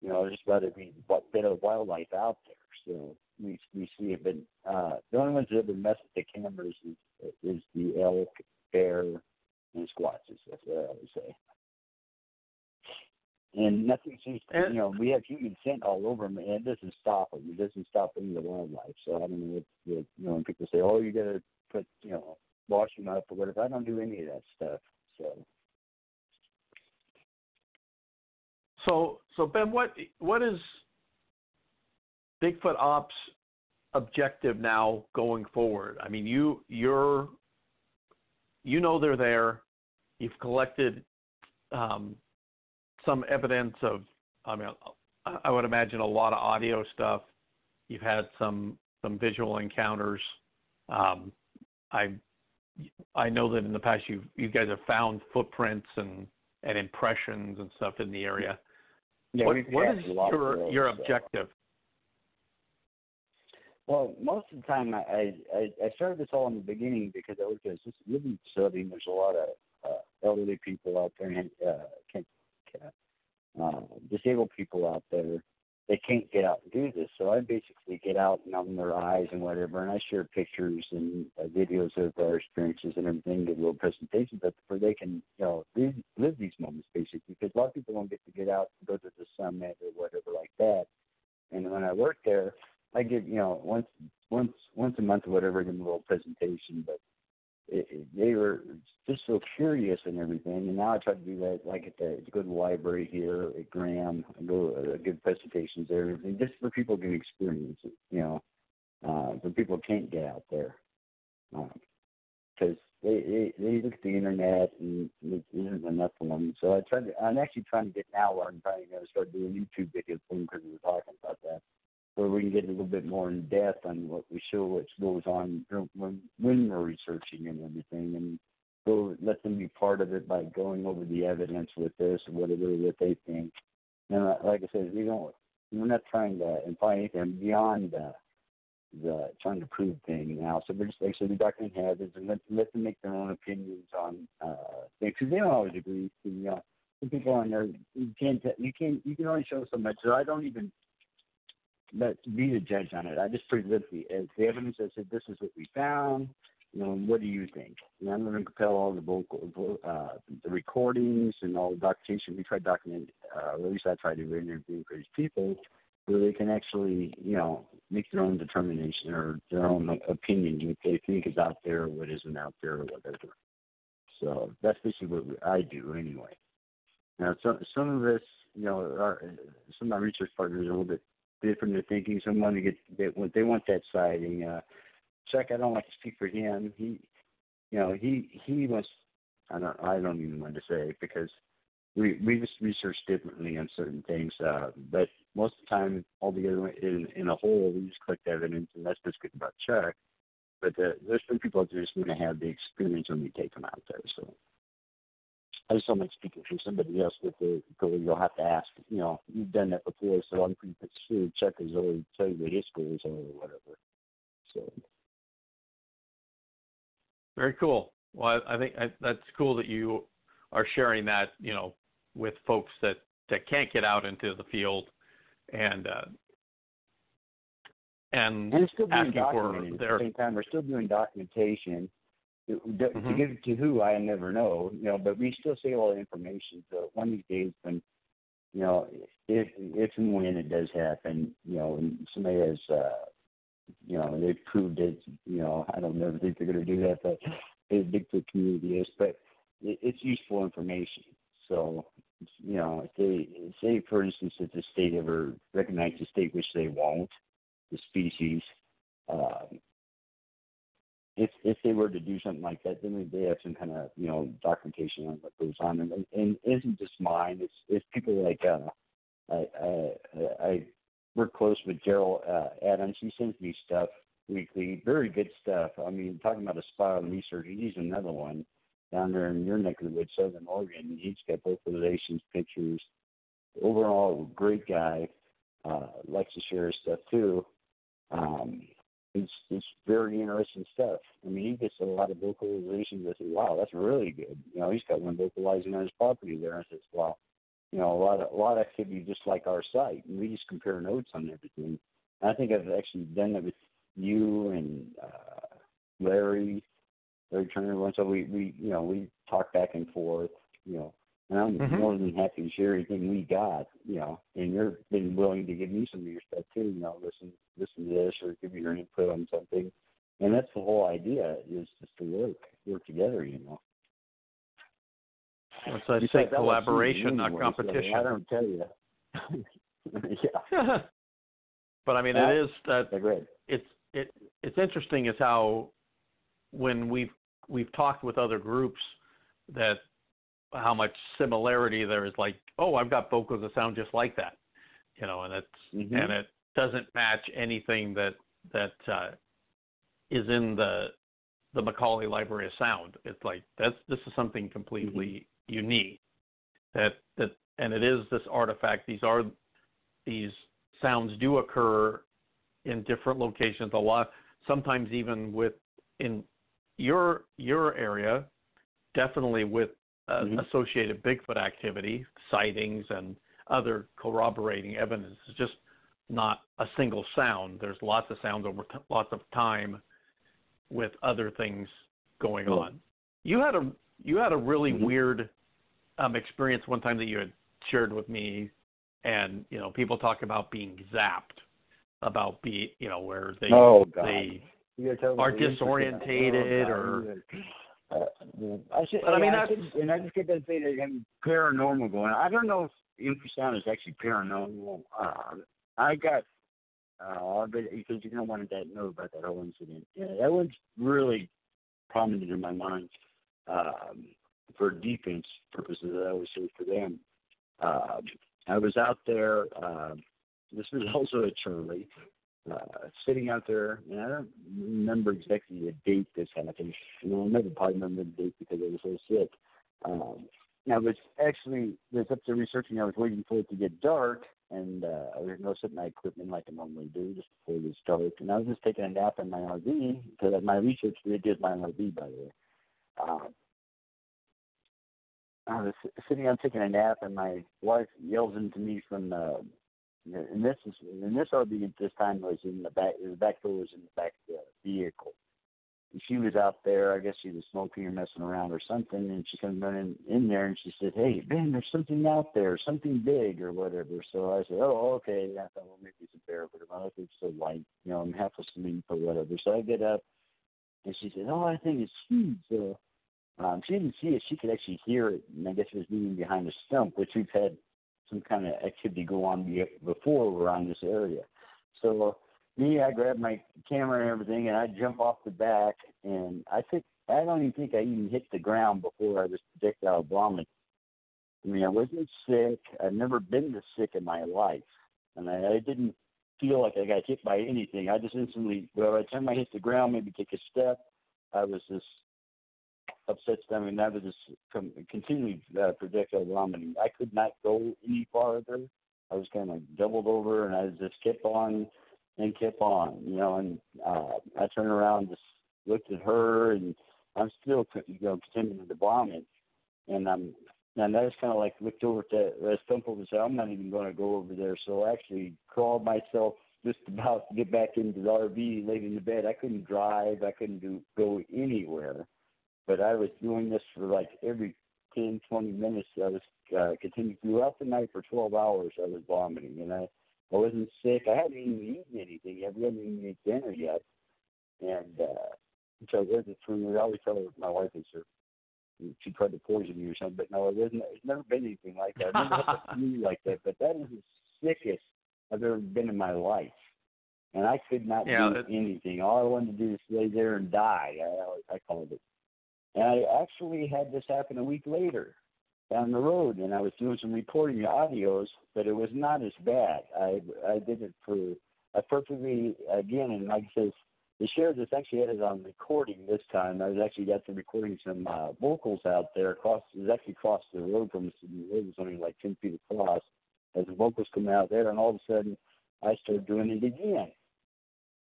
you know, just about every what bit of wildlife out there. So we we see it, but uh, the only ones that ever mess with the cameras is is the elk, bear, and squatches. That's what I would say. And nothing seems to, you know, we have human scent all over them, and it doesn't stop them. It doesn't stop any of the wildlife. So I don't know what, what you know, when people say, oh, you got to put, you know, wash them up or whatever. I don't do any of that stuff. So So, so Ben, what what is Bigfoot Ops objective now going forward? I mean, you you're you know they're there. You've collected um, some evidence of. I mean, I would imagine a lot of audio stuff. You've had some some visual encounters. Um, I I know that in the past you you guys have found footprints and and impressions and stuff in the area yeah, what, what is a lot of your those, your so. objective? Well, most of the time, I I, I started this all in the beginning because I worked at a living facility, and there's a lot of uh, elderly people out there, and uh, can't, uh, disabled people out there. They can't get out and do this, so I basically get out and on their eyes and whatever, and I share pictures and uh, videos of our experiences and everything, do little presentations up where they can, you know, live, live these moments basically. Because a lot of people don't get to get out and go to the summit or whatever like that. And when I work there, I give you know once once once a month or whatever, give them a little presentation. But it, they were just so curious and everything. And now I try to do that like at the the library here at Graham and go uh, give presentations there, and just for people can experience it. You know, uh, for people can't get out there. Because they, they they look at the internet and it isn't enough for them. So I tried to. I'm actually trying to get now where I'm going to start doing YouTube videos because we were talking about that where we can get a little bit more in depth on what we show, what goes on when when we're researching and everything, and go let them be part of it by going over the evidence with this or whatever what they think. And uh, like I said, we don't we're not trying to imply anything beyond the the trying to prove thing now. So we're just like said, we document hazards and let let them make their own opinions on uh things because they don't always agree. You know, some people on there you can't you can't you can only show so much. So I don't even let be the judge on it. I just present the as the evidence. I said, this is what we found. You know, what do you think? And I'm going to compel all the vocal, uh, the recordings and all the documentation. We tried document, uh, at least I tried to interview these people, where they can actually, you know, make their own determination or their own opinion what they think is out there or what isn't out there or whatever. So that's basically what I do anyway. Now, some some of this, you know, our, some of my research partners are a little bit different in thinking. Some want to get they they want that siding. Uh, Chuck, I don't like to speak for him. He, you know, he he wants. I don't I don't even want to say because we we just research differently on certain things. Uh, but most of the time, altogether in in a whole, we just collect evidence, and that's what's good about Chuck. But uh, there's some people that just want to have the experience when we take them out there. So I just don't like speaking for somebody else with the goal. You'll have to ask. You know, you've done that before, so I'm pretty sure Chuck has already told you what his are or whatever. So. Very cool. Well, I, I think I, that's cool that you are sharing that, you know, with folks that that can't get out into the field and uh, and, and still asking for their at the same time. We're still doing documentation. To, to give it to who I never know, you know, but we still save all the information. So one of these days, when you know, if if and when it does happen, you know, and somebody has, uh, you know, they've proved it. You know, I don't never think they're going to do that, but the Bigfoot community is. But it, it's useful information. So, you know, if they say, for instance, if the state ever recognizes the state, which they won't, the species. Um, if if they were to do something like that, then they have some kind of you know documentation on what goes on, and and isn't just mine. It's it's people like uh, I I I work close with Gerald uh, Adams. He sends me stuff weekly, very good stuff. I mean, talking about a spot on research, he's another one down there in your neck of the woods, Southern Oregon. He's got vocalizations, pictures. Overall, great guy. Uh, likes to share his stuff too. Um, it's it's very interesting stuff. I mean, he gets a lot of vocalizations. I say, wow, that's really good. You know, he's got one vocalizing on his property there. I says, wow, you know, a lot of a lot of activity just like our site, and we just compare notes on everything. And I think I've actually done that with you and uh, Larry, Larry Turner. Once so we we you know we talk back and forth. You know, and I'm Mhm. more than happy to share anything we got. You know, and you're been willing to give me some of your stuff too. You know, listen listen to this or give me your input on something. And that's the whole idea is just to work work together. You know. I Besides, say collaboration, not anyway, so competition. I don't tell you. (laughs) yeah, (laughs) but I mean, Yeah. it is that they're it's it it's interesting is how when we've we've talked with other groups that how much similarity there is like oh I've got vocals that sound just like that you know and it's Mhm. and it doesn't match anything that that uh, is in the the Macaulay Library of Sound. It's like that's this is something completely unique that that and it is this artifact. These are these sounds do occur in different locations a lot sometimes even with in your your area definitely with uh, Mhm. associated bigfoot activity sightings and other corroborating evidence it's just not a single sound there's lots of sounds over t- lots of time with other things going Cool. on you had a you had a really Mhm. weird um experience one time that you had shared with me and you know people talk about being zapped about be you know where they oh God. they You gotta tell are research disorientated about- or- Uh, I should, But I mean, that's- should- and I just get that thing that having paranormal going. I don't know if infrasound is actually paranormal. Uh, I got, uh, but because you don't want to know about that whole incident. Yeah, that was really prominent in my mind um, for defense purposes. I always say for them. Uh, I was out there. Uh, this was (laughs) also at Charlie uh, sitting out there, and I don't remember exactly the date this happened. And I'll never probably remember the date because I was so sick. Um, I was actually was up there researching. I was waiting for it to get dark, and uh, I was going to set my equipment like I normally do just before it gets dark. And I was just taking a nap in my RV because my research did did my RV by the way. Um, I was sitting out taking a nap, and my wife yells into me from the and this is and this RV at this time was in the back. The back door was in the back of the vehicle. And she was out there. I guess she was smoking or messing around or something. And she comes running in there and she said, "Hey, Ben, there's something out there, something big or whatever." So I said, "Oh, okay." I thought, well, maybe it's a bear, but my life is so light, you know, I'm half asleep or whatever. So I get up and she said, "Oh, I think it's huge." So um, she didn't see it; she could actually hear it, and I guess it was moving behind a stump, which we've had some kind of activity go on before around this area. So me, I grabbed my camera and everything, and I jump off the back, and I think I don't even think I even hit the ground before I was projectile vomiting. I mean, I wasn't sick. I've never been this sick in my life, and I, I didn't feel like I got hit by anything. I just instantly, well, by the time I hit the ground, maybe take a step, I was just upset stomach, and that was just com- continually uh, projectile vomiting. I could not go any farther. I was kind of doubled over, and I just kept on and kept on, you know. And uh, I turned around, just looked at her, and I'm still, you know, continuing to vomit. And I'm, and I just kind of like looked over to uh, stump over and said, I'm not even going to go over there. So I actually crawled myself just about to get back into the RV, laid in the bed. I couldn't drive. I couldn't do go anywhere but I was doing this for like every 10, 20 minutes. I was uh, continuing throughout the night for 12 hours. I was vomiting, and I, I wasn't sick. I hadn't even eaten anything I hadn't even eaten dinner yet, and uh, so it wasn't for me. I always tell my wife is her. She tried to poison me or something, but no, it wasn't. It's never been anything like that. I never had a flu like that, but that is the sickest I've ever been in my life and I could not yeah, do anything. All I wanted to do was lay there and die. I, I called it. And I actually had this happen a week later down the road, and I was doing some recording audios, but it was not as bad. I I did it for I perfectly again, and like I says, the share this actually had on recording this time. I was actually got to recording some uh, vocals out there across. It was actually across the road from us. The road was only like ten feet across. As the vocals come out there, and all of a sudden, I started doing it again.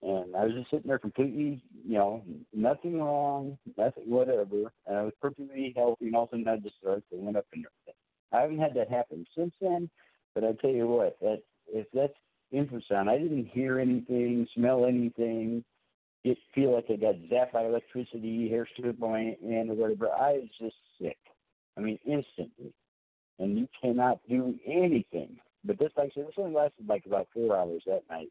And I was just sitting there completely, you know, nothing wrong, nothing, whatever. And I was perfectly healthy, and all of a sudden I just started to went up and I haven't had that happen since then, but I tell you what, that if that's infrasound, I didn't hear anything, smell anything, it feel like I got zapped by electricity, hair stood up my hand or whatever. I was just sick. I mean, instantly. And you cannot do anything. But this, like I said, this only lasted like about four hours that night.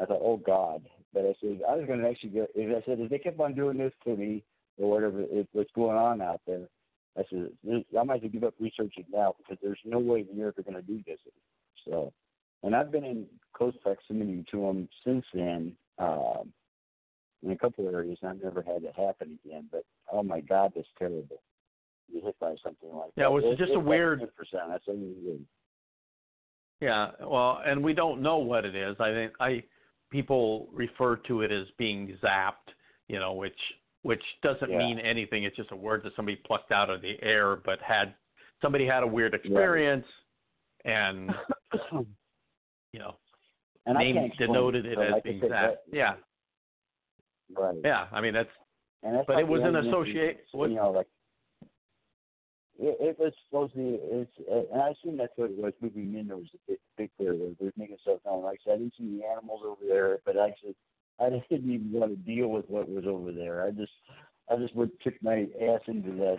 I thought, oh God. But I said, I was going to actually get, if I said, if they kept on doing this to me or whatever, if, what's going on out there, I said, I might have to give up researching now because there's no way you're ever going to do this. So, and I've been in close proximity to them since then um, in a couple of areas. And I've never had it happen again. But oh my God, that's terrible. You hit by something like yeah, that. Yeah, it was it, just it, a weird. Percent. That's weird. Yeah, well, and we don't know what it is. I think I people refer to it as being zapped, you know, which which doesn't yeah. mean anything. It's just a word that somebody plucked out of the air, but had somebody had a weird experience, yeah. and (coughs) you know, and named denoted it, it as like being said, zapped. That, yeah. Right. Yeah, I mean that's. And that's but like it was an associate. You know, like it, it was supposed to be. It's, uh, and I assume that's what it was. Moving in, there was a big, big clear. It was making stuff known. Like I said, I didn't see the animals over there, but actually, I just (laughs) didn't even want to deal with what was over there. I just, I just would took my ass into that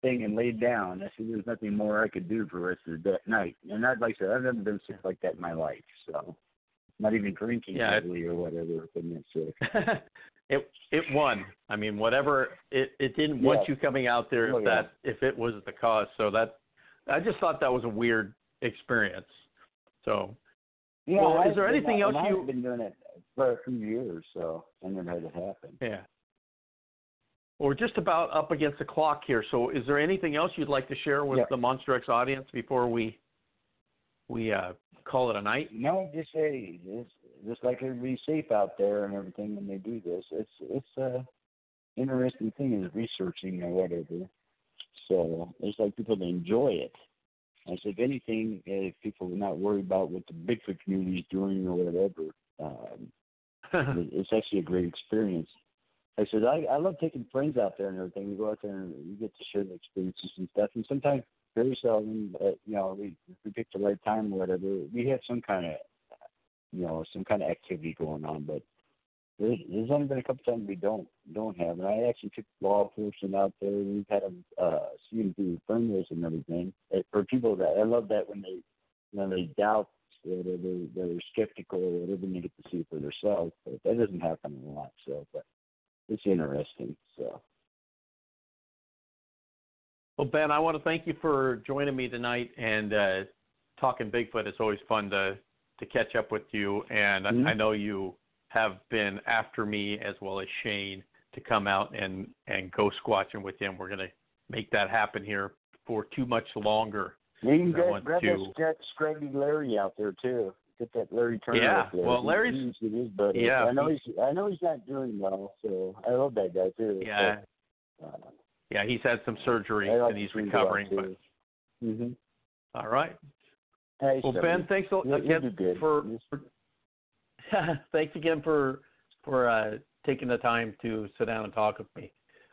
thing and laid down. I said, there's nothing more I could do for the rest of that night. And I'd like I said, I've never been sick like that in my life. So, not even drinking yeah, heavily or whatever couldn't get sick. (laughs) it it won. I mean, whatever it it didn't yeah. want you coming out there if oh, yeah. that if it was the cause. So that I just thought that was a weird experience. So yeah, well, I've is there anything else you? I've been doing it for a few years, so I never had it happen. Yeah. We're just about up against the clock here. So, is there anything else you'd like to share with yeah. the Monster X audience before we we uh, call it a night? No, just say just just like everybody's safe out there and everything when they do this. It's it's a interesting thing is researching or whatever. So it's like people that enjoy it. I said, if anything, if people are not worried about what the Bigfoot community is doing or whatever, um, (laughs) it's actually a great experience. I said, I, I love taking friends out there and everything. We go out there and we get to share the experiences and stuff. And sometimes very seldom. Uh, you know, we we pick the right time or whatever. We have some kind of, you know, some kind of activity going on, but there's, there's only been a couple times we don't don't have. And I actually took law enforcement out there. We've had them uh, see them through thermals and everything. For people that I love that when they when they doubt whatever they're they're skeptical or whatever, and they get to see for themselves. But that doesn't happen a lot. So, but it's interesting. So. Well, Ben, I want to thank you for joining me tonight and uh, talking Bigfoot. It's always fun to to catch up with you, and mm-hmm. I know you have been after me as well as Shane to come out and and go squatching with him. We're going to make that happen here for too much longer. You can get, grab to... that Scrappy Larry out there too. Get that Larry Turner. Yeah, well, Larry's he's, his buddy. Yeah, I know he's I know he's not doing well, so I love that guy too. Yeah. But, uh, yeah, he's had some surgery and he's recovering. But mm-hmm. all right. Hey, well, Ben, thanks a, you, again for, for (laughs) thanks again for for uh, taking the time to sit down and talk with me.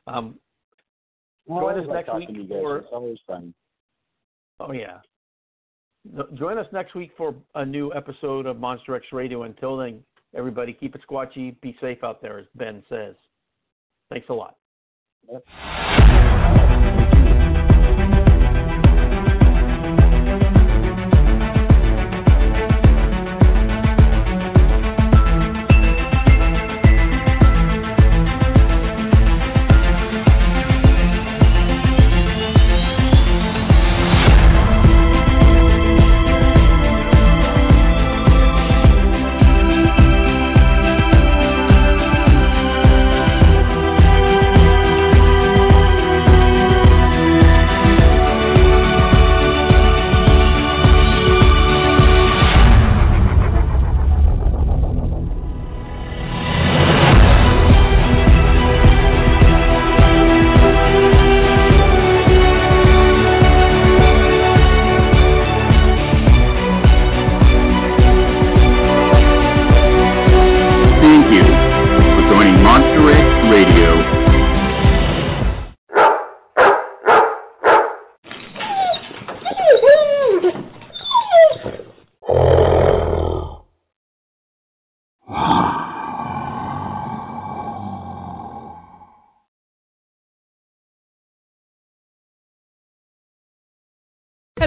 Um, well, join us like next week for. Always fun. Oh yeah. Join us next week for a new episode of Monster X Radio. Until then, everybody keep it squatchy, be safe out there, as Ben says. Thanks a lot. Yep.